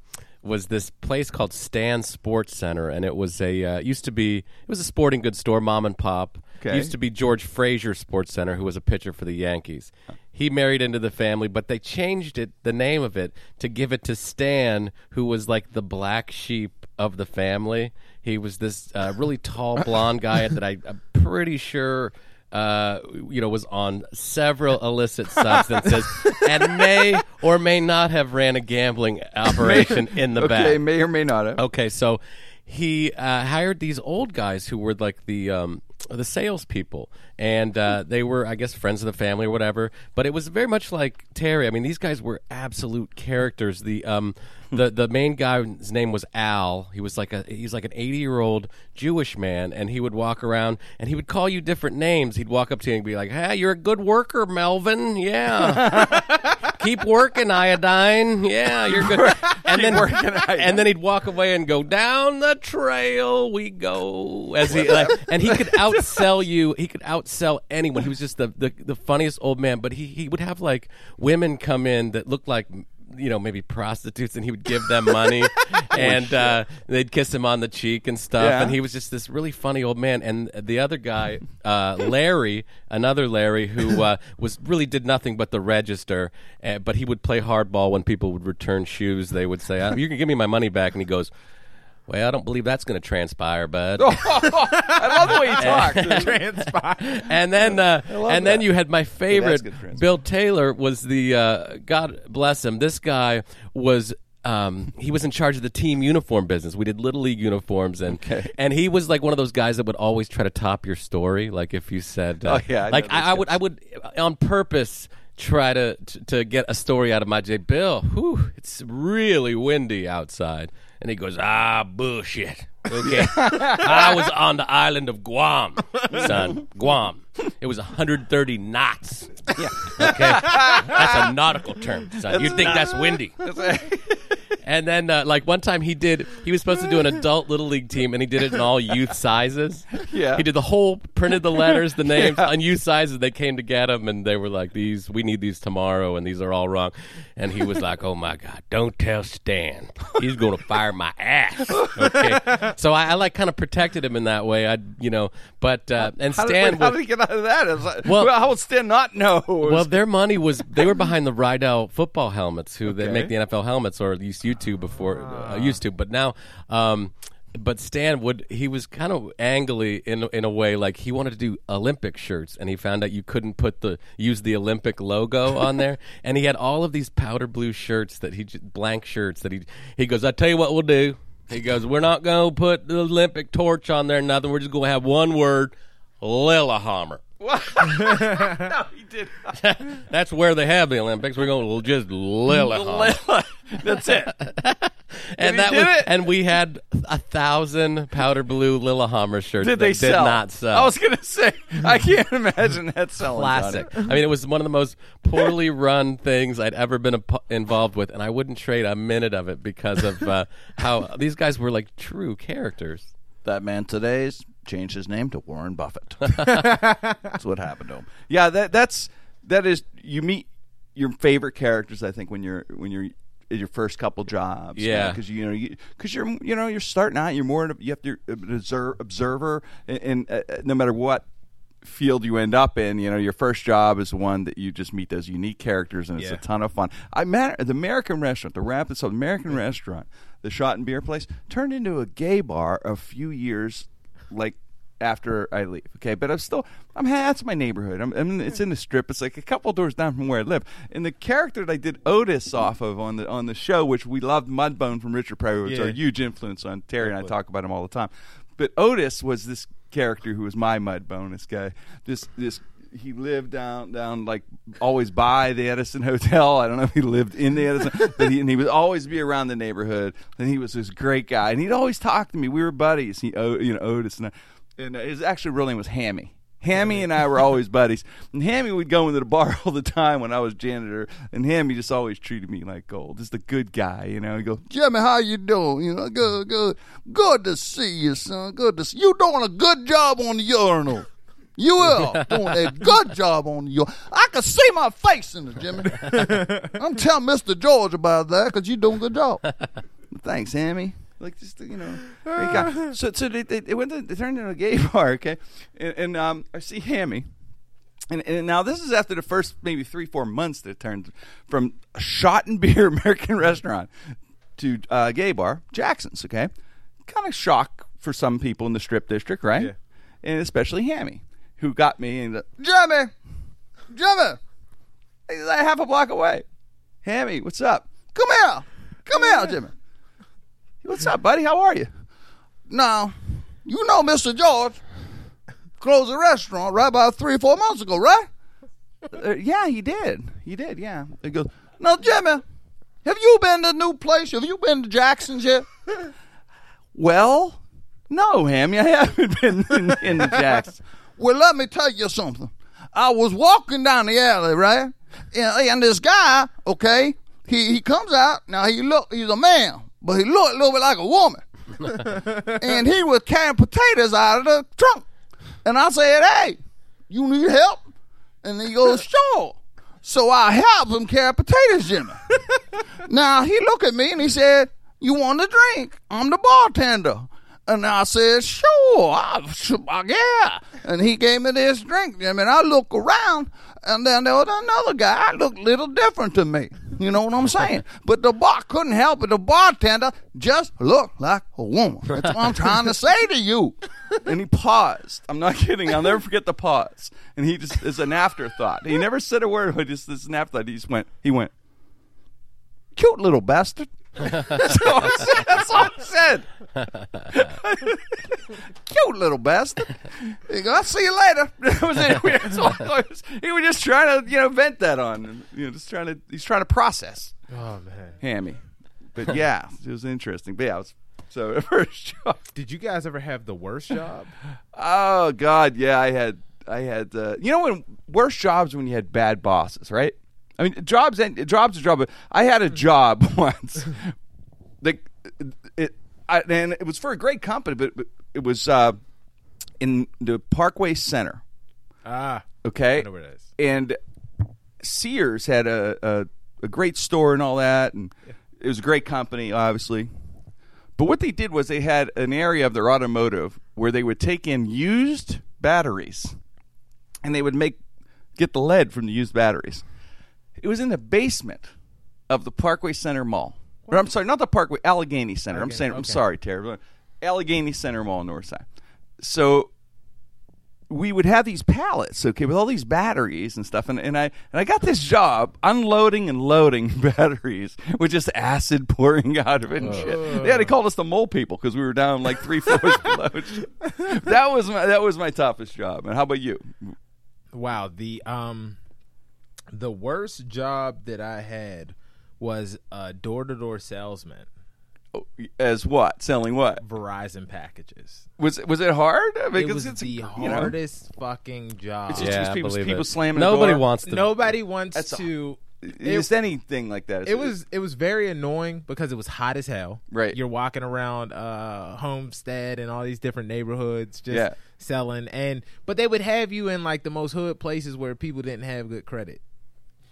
was this place called Stan Sports Center, and it was a uh, used to be it was a sporting goods store, mom and pop. It used to be George Frazier Sports Center, who was a pitcher for the Yankees. He married into the family, but they changed it, the name of it, to give it to Stan, who was like the black sheep of the family. He was this uh, really tall blonde guy that I, I'm pretty sure uh, you know, was on several illicit substances and may or may not have ran a gambling operation in the okay, back. may or may not have. Okay, so he uh, hired these old guys who were like the um, the salespeople, and uh, they were, I guess, friends of the family or whatever. But it was very much like Terry. I mean, these guys were absolute characters. The um, the the main guy's name was Al. He was like a he's like an eighty year old Jewish man, and he would walk around and he would call you different names. He'd walk up to you and be like, "Hey, you're a good worker, Melvin. Yeah." keep working, iodine. Yeah, you're good. And then, and then he'd walk away and go down the trail we go. As he like, and he could outsell you. He could outsell anyone. He was just the, the the funniest old man. But he he would have like women come in that looked like. You know, maybe prostitutes, and he would give them money, and uh, they'd kiss him on the cheek and stuff. Yeah. And he was just this really funny old man. And the other guy, uh, Larry, another Larry, who uh, was really did nothing but the register, uh, but he would play hardball when people would return shoes. They would say, uh, "You can give me my money back," and he goes. Well, I don't believe that's going to transpire, bud. I love the way he talked. dude. transpire and then, uh, and then that. you had my favorite, transpire. Bill Taylor was the uh, God bless him. This guy was. Um, he was in charge of the team uniform business. We did little league uniforms, and and he was like one of those guys that would always try to top your story. Like if you said, uh, Oh, yeah, I like I, I would, I would on purpose try to, to to get a story out of my J. Bill, whew, it's really windy outside, and he goes, ah, bullshit. Okay, I was on the island of Guam, son. Guam. It was 130 knots. Yeah. Okay. That's a nautical term, son. You think that's windy? And then, uh, like one time, he did. He was supposed to do an adult little league team, and he did it in all youth sizes. Yeah. He did the whole, printed the letters, the names on youth sizes. They came to get him, and they were like, "These, we need these tomorrow, and these are all wrong." And he was like, "Oh my god, don't tell Stan. He's going to fire my ass." Okay. So I, I like kind of protected him in that way. I, you know, but uh, and How did, Stan. wait, how would- did he get out of that? Was like, Well- how would Stan not know? well, their money was they were behind the Riddell football helmets, who they make the NFL helmets, or used to before uh, used to, but now. Um, but Stan would he was kind of angly in in a way like he wanted to do Olympic shirts and he found out you couldn't put the use the Olympic logo on there. And he had all of these powder blue shirts that he blank shirts that he he goes I tell you what we'll do. He goes we're not going to put the Olympic torch on there nothing. We're just going to have one word Lillehammer no, he did. Not. that's where they have the Olympics. We're going to just Lillehammer. That's it. and that was, it? and we had a thousand powder blue Lillehammer shirts Did that they did sell? not sell. I was gonna say, I can't imagine that selling. Classic. I mean, it was one of the most poorly run things I'd ever been ap- involved with, and I wouldn't trade a minute of it because of uh, how these guys were like true characters. That man today's changed his name to Warren Buffett. that's what happened to him. Yeah, that that's that is you meet your favorite characters. I think when you're when you're at your first couple jobs. Yeah. because you, know because you, are you know you're starting out. You're more you have to an observer, observer and, and uh, no matter what field you end up in, you know, your first job is one that you just meet those unique characters, and it's Yeah. a ton of fun. I met the American restaurant, the Rapids South American restaurant, the Shot and Beer place, turned into a gay bar a few years, like after I leave. Okay, but I'm still, I'm that's my neighborhood. I'm, I'm it's in the strip. It's like a couple doors down from where I live. And the character that I did Otis off of on the on the show, which we loved, Mudbone from Richard Pryor, which Yeah. are a huge influence on Terry, and I talk about him all the time. But Otis was this character who was my Mudbone. This guy, this this. He lived down, down like always by the Edison Hotel. I don't know if he lived in the Edison, but he, and he would always be around the neighborhood. And he was this great guy, and he'd always talk to me. We were buddies. He, you know, Otis and I, and his actual real name was Hammy. Hammy and I were always buddies. And Hammy would go into the bar all the time when I was janitor, and Hammy just always treated me like gold. Just a good guy, you know. He go, Jimmy, how you doing? You know, good, good, good to see you, son. Good to see you. Doing a good job on the urinal. You are doing a good job on you. I can see my face in it, Jimmy. I'm telling Mister George about that because you're doing a good job. thanks, Hammy. Like just you know, great. So so they, they, they went to, they turned into a gay bar, okay, and, and um, I see Hammy. And, and now this is after the first maybe three four months that it turned from a shot and beer American restaurant to uh, gay bar Jackson's. Okay, kind of shock for some people in the strip district, right? Yeah. And especially Hammy, who got me and Jimmy, Jimmy, he's like half a block away. Hammy, what's up? come here, come here, Jimmy. What's up, buddy? How are you? Now, you know Mister George closed a restaurant right about three or four months ago, right? Uh, yeah, he did. He did. Yeah. He goes. Now, Jimmy, have you been to the new place? Have you been to Jackson's yet? Well, no, Hammy, I haven't been in, in the Jacks. Well, let me tell you something. I was walking down the alley, right? And, and this guy, okay, he, he comes out. Now he look, he's a man, but he looked a little bit like a woman. and he was carrying potatoes out of the trunk. And I said, "Hey, you need help?" And he goes, "Sure." So I helped him carry potatoes, Jimmy. now he looked at me and he said, "You want a drink? I'm the bartender." And I said, "Sure, I, yeah." And he gave me this drink, Jimmy. And I look around, and then there was another guy. I looked a little different to me. You know what I'm saying? But the bar couldn't help it. The bartender just looked like a woman. That's what I'm trying to say to you. And he paused. I'm not kidding. I'll never forget the pause. And he just is an afterthought. He never said a word. But just this an afterthought. He just went. He went. Cute little bastard. that's, all I said. That's all I said. Cute little bastard. He go, I'll see you later. That was it. That's all it was. He was just trying to, you know, vent that on. And, you know, just trying to. He's trying to process. Oh man. Hammy. But yeah, it was interesting. But yeah, it was, so the first job. Did you guys ever have the worst job? Oh God, yeah, I had, I had. Uh, you know, when worst jobs when you had bad bosses, right? I mean, jobs and jobs are job. I had a job once. the it, I, and it was for a great company, but, but it was uh, in the Parkway Center. ah, Okay, I know where that is. and Sears had a, a a great store and all that, and it was a great company, obviously. But what they did was they had an area of their automotive where they would take in used batteries, and they would make get the lead from the used batteries. It was in the basement of the Parkway Center Mall. Or, I'm sorry, not the Parkway, Allegheny Center. I'm Allegheny, saying, I'm sorry, Terry. Allegheny Center Mall, Northside. So we would have these pallets, okay, with all these batteries and stuff, and, and I and I got this job unloading and loading batteries with just acid pouring out of it and shit. They had to call us the mole people because we were down like three floors below. That was my that was my toughest job. And how about you? Wow, the um the worst job that I had was a door-to-door salesman, As what selling what Verizon packages. was was it hard? I mean, It 'cause was it's, the you know, hardest fucking job. It's just- Yeah, I people- believe people it. slamming the Nobody door. wants to. Nobody wants That's to just anything like that. It was it was very annoying because it was hot as hell. Right. You're walking around uh Homestead and all these different neighborhoods just Yeah. selling and but they would have you in like the most hood places where people didn't have good credit.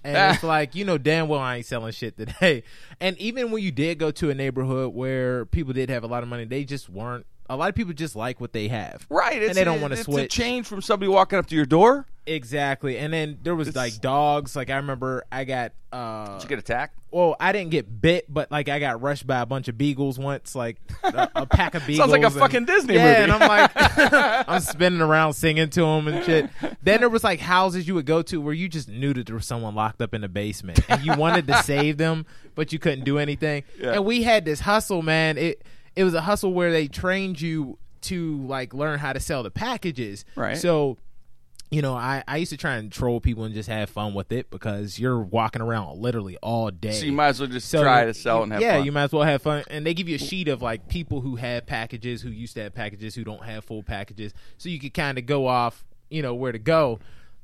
And Ah. it's like, you know damn well I ain't selling shit today. And even when you did go to a neighborhood where people did have a lot of money, they just weren't a lot of people just like what they have. right, it's, and they don't want to it's switch. a change from somebody walking up to your door. Exactly. And then there was It's- like dogs. Like I remember I got uh Did you get attacked? well, I didn't get bit, but like I got rushed by a bunch of beagles once, like a, a pack of beagles. Sounds like a and- fucking Disney yeah, movie. and I'm like, I'm spinning around singing to them and shit. Then there was like houses you would go to where you just knew that there was someone locked up in the basement, and you wanted to save them, but you couldn't do anything. And we had this hustle, man. It it was a hustle where they trained you to like learn how to sell the packages. Right. So you know, I, I used to try and troll people and just have fun with it because you're walking around literally all day. So you might as well just So try to sell and have fun. yeah, fun. you might as well have fun. And they give you a sheet of like people who have packages, who used to have packages, who don't have full packages, so you could kind of go off, you know, where to go.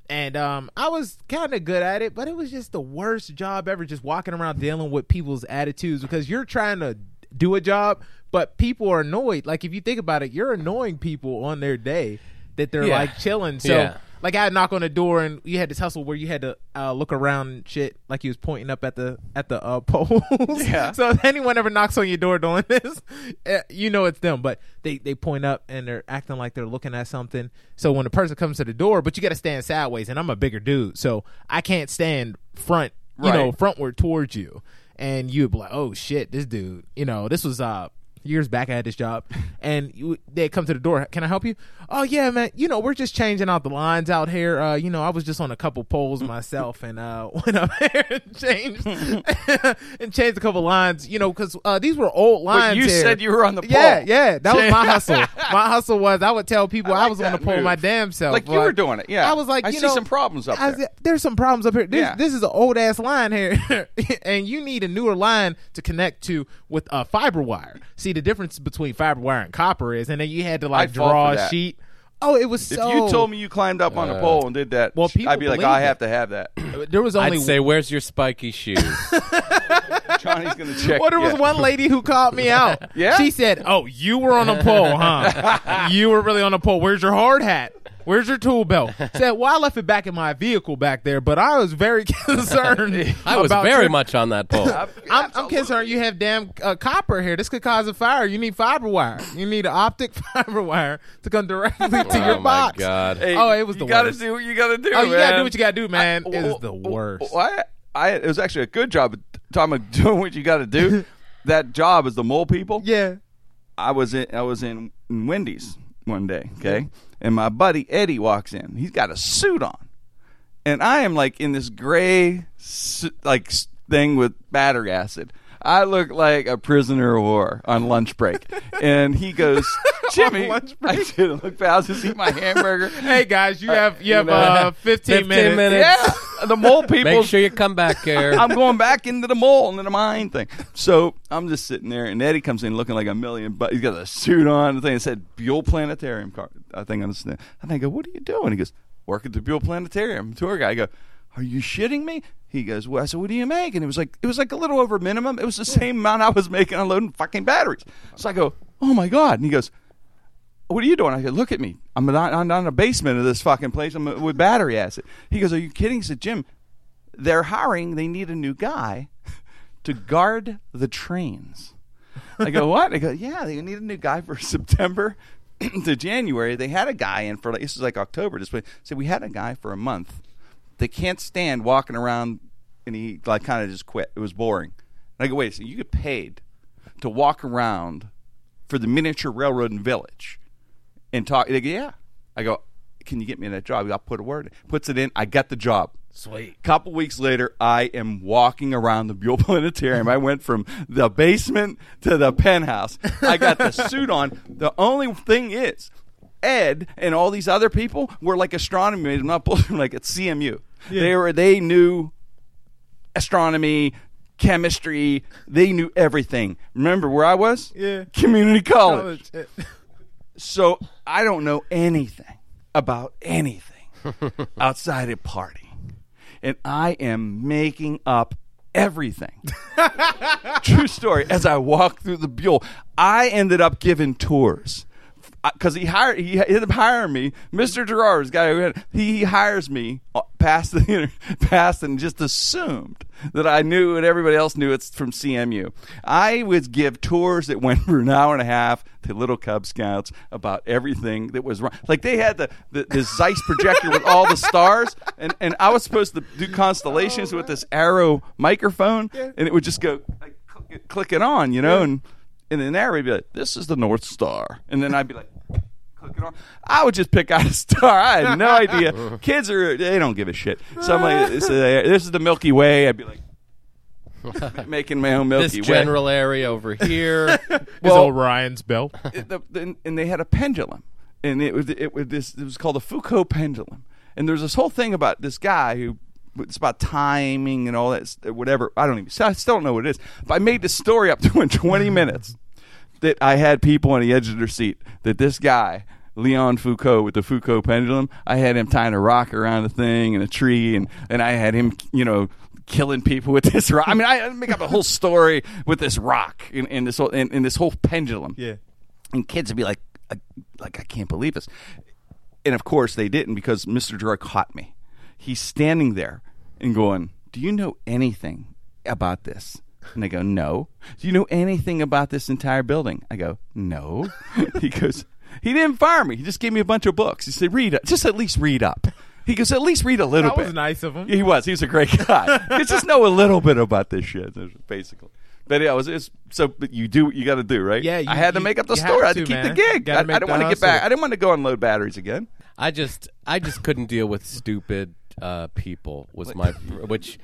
And um, I was kind of good at it, but it was just the worst job ever. Just walking around dealing with people's attitudes because you're trying to do a job, but people are annoyed. Like if you think about it, you're annoying people on their day that they're Yeah. like chilling. So Yeah. like I knock on the door and you had this hustle where you had to uh, look around and shit like he was pointing up at the at the uh, poles. Yeah. so if anyone ever knocks on your door doing this, eh, you know it's them. But they they point up and they're acting like they're looking at something. So when the person comes to the door, but you got to stand sideways, and I'm a bigger dude, so I can't stand front. You know, Right. frontward towards you, and you'd be like, "Oh shit, this dude." You know, this was uh years back. I had this job, and you, they come to the door. Can I help you? Oh yeah, man. You know, we're just changing out the lines out here. Uh, you know, I was just on a couple poles myself, and uh, went up there and changed and changed a couple lines. You know, because uh, these were old lines. you here. said you were on the Yeah, pole. yeah. That was my hustle. My hustle was I would tell people I I, was on the pole move. my damn self. Like you were doing it, yeah. I was like, I see know, some problems up there. said, There's some problems up here. This, Yeah. this is an old ass line here, and you need a newer line to connect to with a fiber wire. See the difference between fiber wire and copper is, and then you had to like I'd draw a sheet. Oh, it was If so. you told me you climbed up on a pole and did that, well, people I'd be like, believe I it. have to have that. there was only I'd say, "Where's your spiky shoes?" Johnny's gonna check. Well, there was yeah. one lady who called me out. Yeah? She said, "Oh, you were on a pole, huh? you were really on a pole. Where's your hard hat? Where's your tool belt?" Said, "Well, I left it back in my vehicle back there, but I was very concerned. I was about very your- much on that pole. I'm, I'm concerned you have damn uh, copper here. This could cause a fire. You need fiber wire. You need an optic fiber wire to come directly to oh your my box. god! Hey, Oh, it was the you the gotta worst. do what you gotta do. Oh, you gotta do what you gotta do, man. I- it was the worst. well, I, it was actually a good job. Talking about doing what you got to do. that job is the mole people. Yeah. I was in I was in Wendy's one day, okay, and my buddy Eddie walks in. He's got a suit on, and I am like in this gray like thing with battery acid. I look like a prisoner of war on lunch break, and he goes, "Jimmy, lunch I didn't look fast. Just eat my hamburger." Hey guys, you have you have know, uh, 15, 15 minutes. minutes. Yeah, the mole people. Make sure you come back here. I'm going back into the mole, into the mine thing. So I'm just sitting there, and Eddie comes in looking like a million, but he's got a suit on. The thing that said Buhl Planetarium car. I think on the stand. And I go, "What are you doing?" He goes, "Work at the Buhl Planetarium." Tour guy. I go, "Are you shitting me?" He goes, "Well," I said, "What do you make?" And it was like it was like a little over minimum. It was the same amount I was making unloading fucking batteries. So I go, "Oh my god!" And he goes. What are you doing? I go, look at me. I'm not, I'm not in the basement of this fucking place. I'm uh, with battery acid. He goes, are you kidding? He said, Jim, they're hiring. They need a new guy to guard the trains. I go, what? I go, yeah, they need a new guy for September to January. They had a guy in for like, this is like October. This way, so we had a guy for a month. They can't stand walking around, and he like kind of just quit. It was boring. And I go, wait a second, you get paid to walk around for the miniature railroad and village and talk. They go, yeah. I go, can you get me that job? I'll put a word. in. Puts it in. I got the job. Sweet. Couple weeks later, I am walking around the Buhl Planetarium. I went from the basement to the penthouse. I got the suit on. The only thing is, Ed and all these other people were like astronomy majors. I'm not bullshitting, like at CMU. They were. They knew astronomy, chemistry. They knew everything. Remember where I was? Yeah. Community college. College. So I don't know anything about anything outside of party, and I am making up everything. True story. As I walked through the Buhl, I ended up giving tours because he hired he ended up hiring me. Mr. Gerard, this guy who had, he hires me uh, past the past and just assumed that I knew and everybody else knew it's from CMU. I would give tours that went for an hour and a half to little Cub Scouts about everything that was wrong. Like they had the, the this Zeiss projector with all the stars, and, and I was supposed to do constellations with this arrow microphone, and it would just go like, click, click it on, you know, and and then there would be like, "This is the North Star," and then I'd be like, "Click it on." I would just pick out a star. I had no idea. Kids are they don't give a shit. So I'm like, "This is, this is the Milky Way." I'd be like, making my own This Milky Way. general area over here. Is Well- Orion's belt. It- the- the- and they had a pendulum, and it was it was this it was called the Foucault pendulum. And there's this whole thing about this guy who it's about timing and all that whatever. I don't even I still don't know what it is. But I made this story up to in 20 minutes that I had people on the edge of their seat that this guy. Leon Foucault with the Foucault pendulum. I had him tying a rock around a thing and a tree, and, and I had him, you know, killing people with this rock. I mean, I make up a whole story with this rock and, and this whole and, and this whole pendulum Yeah. and kids would be like, I, like I can't believe this. And of course they didn't because Mr. Gerard caught me. He's standing there and going, "Do you know anything about this?" And I go, "No." "Do you know anything about this entire building?" I go, "No." he goes, "He didn't fire me. He just gave me a bunch of books." He said, "Read it. Just at least read up." He goes, "At least read a little bit. That bit." was nice of him. He was. He was a great guy. you just know a little bit about this shit, basically. But yeah, it was, it's so. But you do what you got to do, right? Yeah, you- I had to you- make up the you story. have I had to, to, keep man. the gig. Gotta I, make I didn't the want to get back. hustle. I didn't want to go unload batteries again. I just I just couldn't deal with stupid uh, people was my which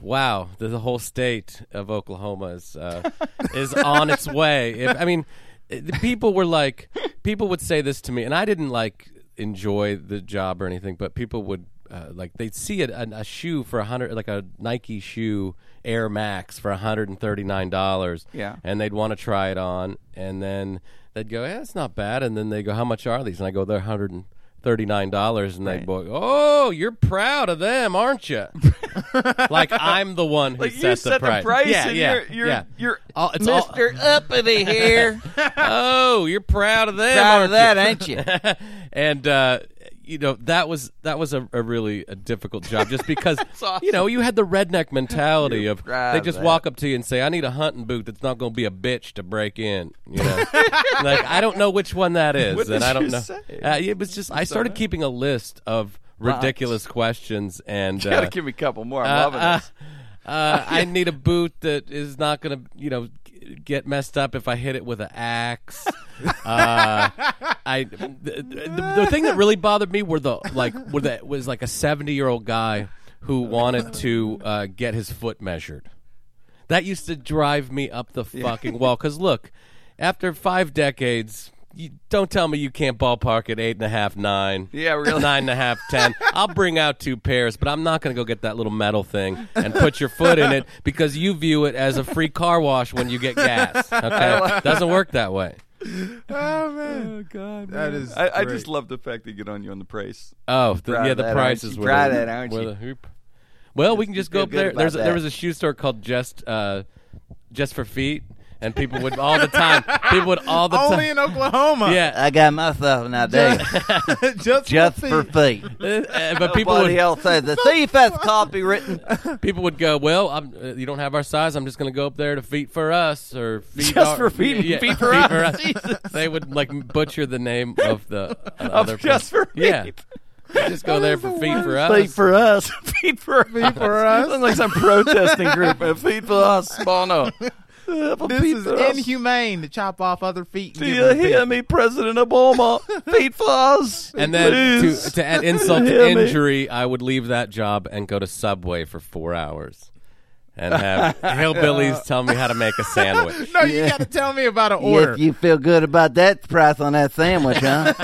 wow the, the whole state of Oklahoma is uh, is on its way. If, I mean, the people were like people would say this to me, and I didn't like enjoy the job or anything, but people would. Uh, like they'd see a, a, a shoe for a hundred, like a Nike shoe Air Max for hundred and thirty nine dollars, Yeah. and they'd want to try it on, and then they'd go, "Yeah, it's not bad," and then they go, "How much are these?" And I go, "They're hundred and thirty nine dollars," and they Right. go, "Oh, you're proud of them, aren't you?" like I'm the one who Like set, you set the price. Yeah, and yeah, you're you're, yeah. you're Oh, it's all- Mister Uppity here. oh, you're proud of them, Proud aren't of that, you? ain't you? and uh, you know that was that was a, a really a difficult job, just because awesome. you know you had the redneck mentality of they just that. walk up to you and say, "I need a hunting boot that's not going to be a bitch to break in." You know, like I don't know which one that is, What and I don't know. Uh, it was just I started keeping a list of ridiculous questions, and You gotta uh, give me a couple more. I'm uh, loving uh, this. uh, I need a boot that is not going to, you know, get messed up if I hit it with an axe. uh, I the, the, the thing that really bothered me were the like were that was like a seventy year old guy who wanted to uh, get his foot measured. That used to drive me up the fucking wall. Because look, after five decades. You, don't tell me you can't ballpark at eight and a half, nine. Yeah, really. Nine and a half, ten. I'll bring out two pairs, but I'm not going to go get that little metal thing and put your foot in it because you view it as a free car wash when you get gas. Okay, doesn't work that way. Oh man, God, That is I, I just love the fact they get on you on the price. Oh, the, yeah, the that, prices aren't were Proud the, of that, aren't you? the hoop. Well, we can just go up there. There's a, there was a shoe store called Just uh, Just for Feet, and people would all the time. People would all the only time. in Oklahoma. Yeah, I got myself an idea. just, Just for for feet. uh, but people Somebody would else said the thief has copywritten. people would go, well, I'm, uh, you don't have our size. I'm just going to go up there to feet for us or feet Just our- for feet yeah, feet for us. They would like butcher the name of the uh, Of other just for feet. Yeah, just go there for feet for us. Feet for us. Feet for feet for us. Sounds like some protesting group. Feet for us, Bono. For This is inhumane to chop off other feet. And Do give you hear feet. me, President Obama? Feet for us. And then to, to add insult to Hear me. injury, I would leave that job and go to Subway for four hours and have hillbillies tell me how to make a sandwich. No, you got to tell me about an order. If you feel good about that price on that sandwich, huh?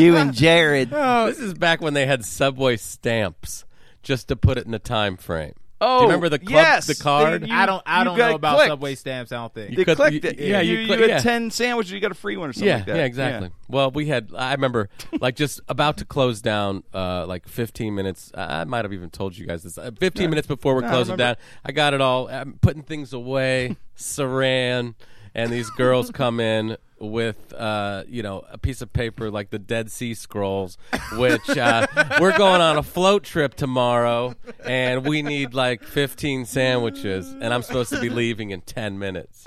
you and Jared. Oh, This is back when they had Subway stamps just to put it in a time frame. Oh, Do you remember the club, yes. the card? You- I don't. I don't know about clicked. Subway stamps. I don't think. They could- clicked you- it. yeah, you, you you, had yeah. ten sandwiches, you got a free one or something yeah, like that. yeah, exactly. Well, we had. I remember, like, just about to close down, uh, like 15 minutes. I I might have even told you guys this. Uh, 15 minutes before we're No, I closing down. I got it all. I'm putting things away. Saran, and these girls come in with, uh, you know, a piece of paper like the Dead Sea Scrolls, which uh, we're going on a float trip tomorrow, and we need like 15 sandwiches, and I'm supposed to be leaving in 10 minutes.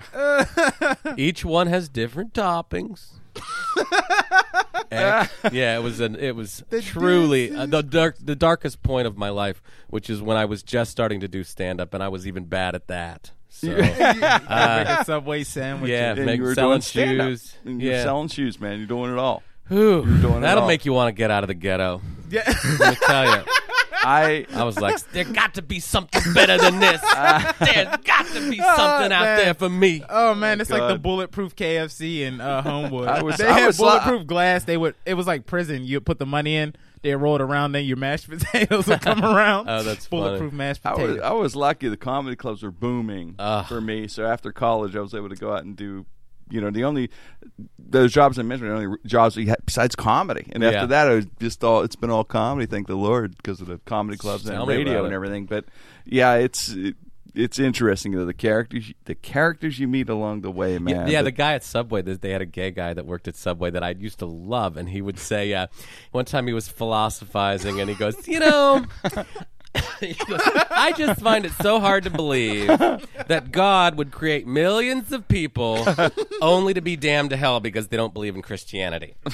Each one has different toppings. Ex- yeah, it was an it was truly uh, the dark the darkest point of my life, which is when I was just starting to do stand up, and I was even bad at that. So Making Subway sandwiches. yeah, And make, you were selling shoes. You're Yeah, selling shoes, man. You're doing it all. Whew, doing that'll all. make you want to get out of the ghetto. Yeah. Let me tell you. I I was like, there got to be something better than this. There's got to be something out man. there for me. Oh man, it's like the bulletproof KFC in uh, Homewood. I was- they I had was- bulletproof glass. They would. It was like prison. You put the money in. They rolled around. Then your mashed potatoes would come around. Oh, that's funny. bulletproof mashed I potatoes. was I was lucky. The comedy clubs were booming Ugh. for me. So after college, I was able to go out and do. You know, the only those jobs I mentioned the only jobs we had besides comedy. And after Yeah. that, it was just all. It's been all comedy. Thank the Lord because of the comedy clubs Tell and me radio about and it. everything. But yeah, it's it, it's interesting though the characters the characters you meet along the way, man. Yeah, The- the guy at Subway, they had a gay guy that worked at Subway that I used to love, and he would say, uh, one time he was philosophizing, and he goes, you know, I just find it so hard to believe that God would create millions of people only to be damned to hell because they don't believe in Christianity.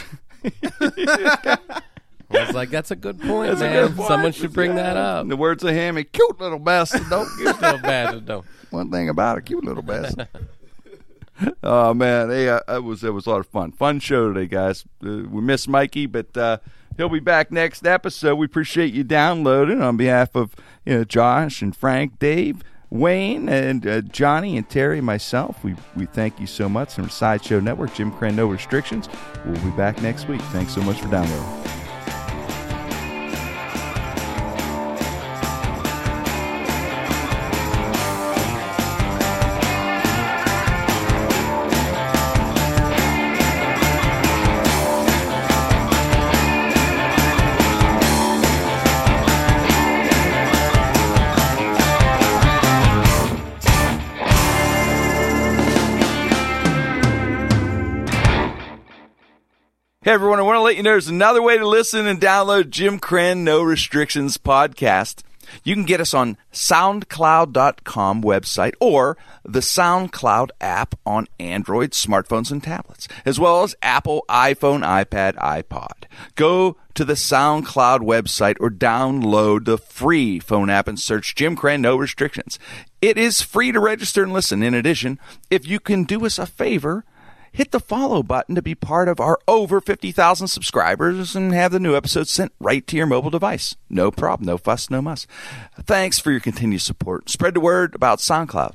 I was like, that's a good point, That's man. good point. Someone should bring that up. In the words of Hammy, cute little bastard. Don't give So bad, no. one thing about it, cute little bastard. oh man, hey, uh, it was it was a lot of fun. Fun show today, guys. Uh, we miss Mikey, but uh, he'll be back next episode. We appreciate you downloading on behalf of you know Josh and Frank, Dave. Wayne and uh, Johnny and Terry and myself, we, we thank you so much. From Sideshow Network, Jim Krenn, No Restrictions. We'll be back next week. Thanks so much for downloading. Hey everyone, I want to let you know there's another way to listen and download Jim Krenn No Restrictions podcast. You can get us on SoundCloud.com website or the SoundCloud app on Android smartphones and tablets, as well as Apple, iPhone, iPad, iPod. Go to the SoundCloud website or download the free phone app and search Jim Krenn No Restrictions. It is free to register and listen. In addition, if you can do us a favor, hit the follow button to be part of our over 50,000 subscribers and have the new episodes sent right to your mobile device. No problem, no fuss, no muss. Thanks for your continued support. Spread the word about SoundCloud.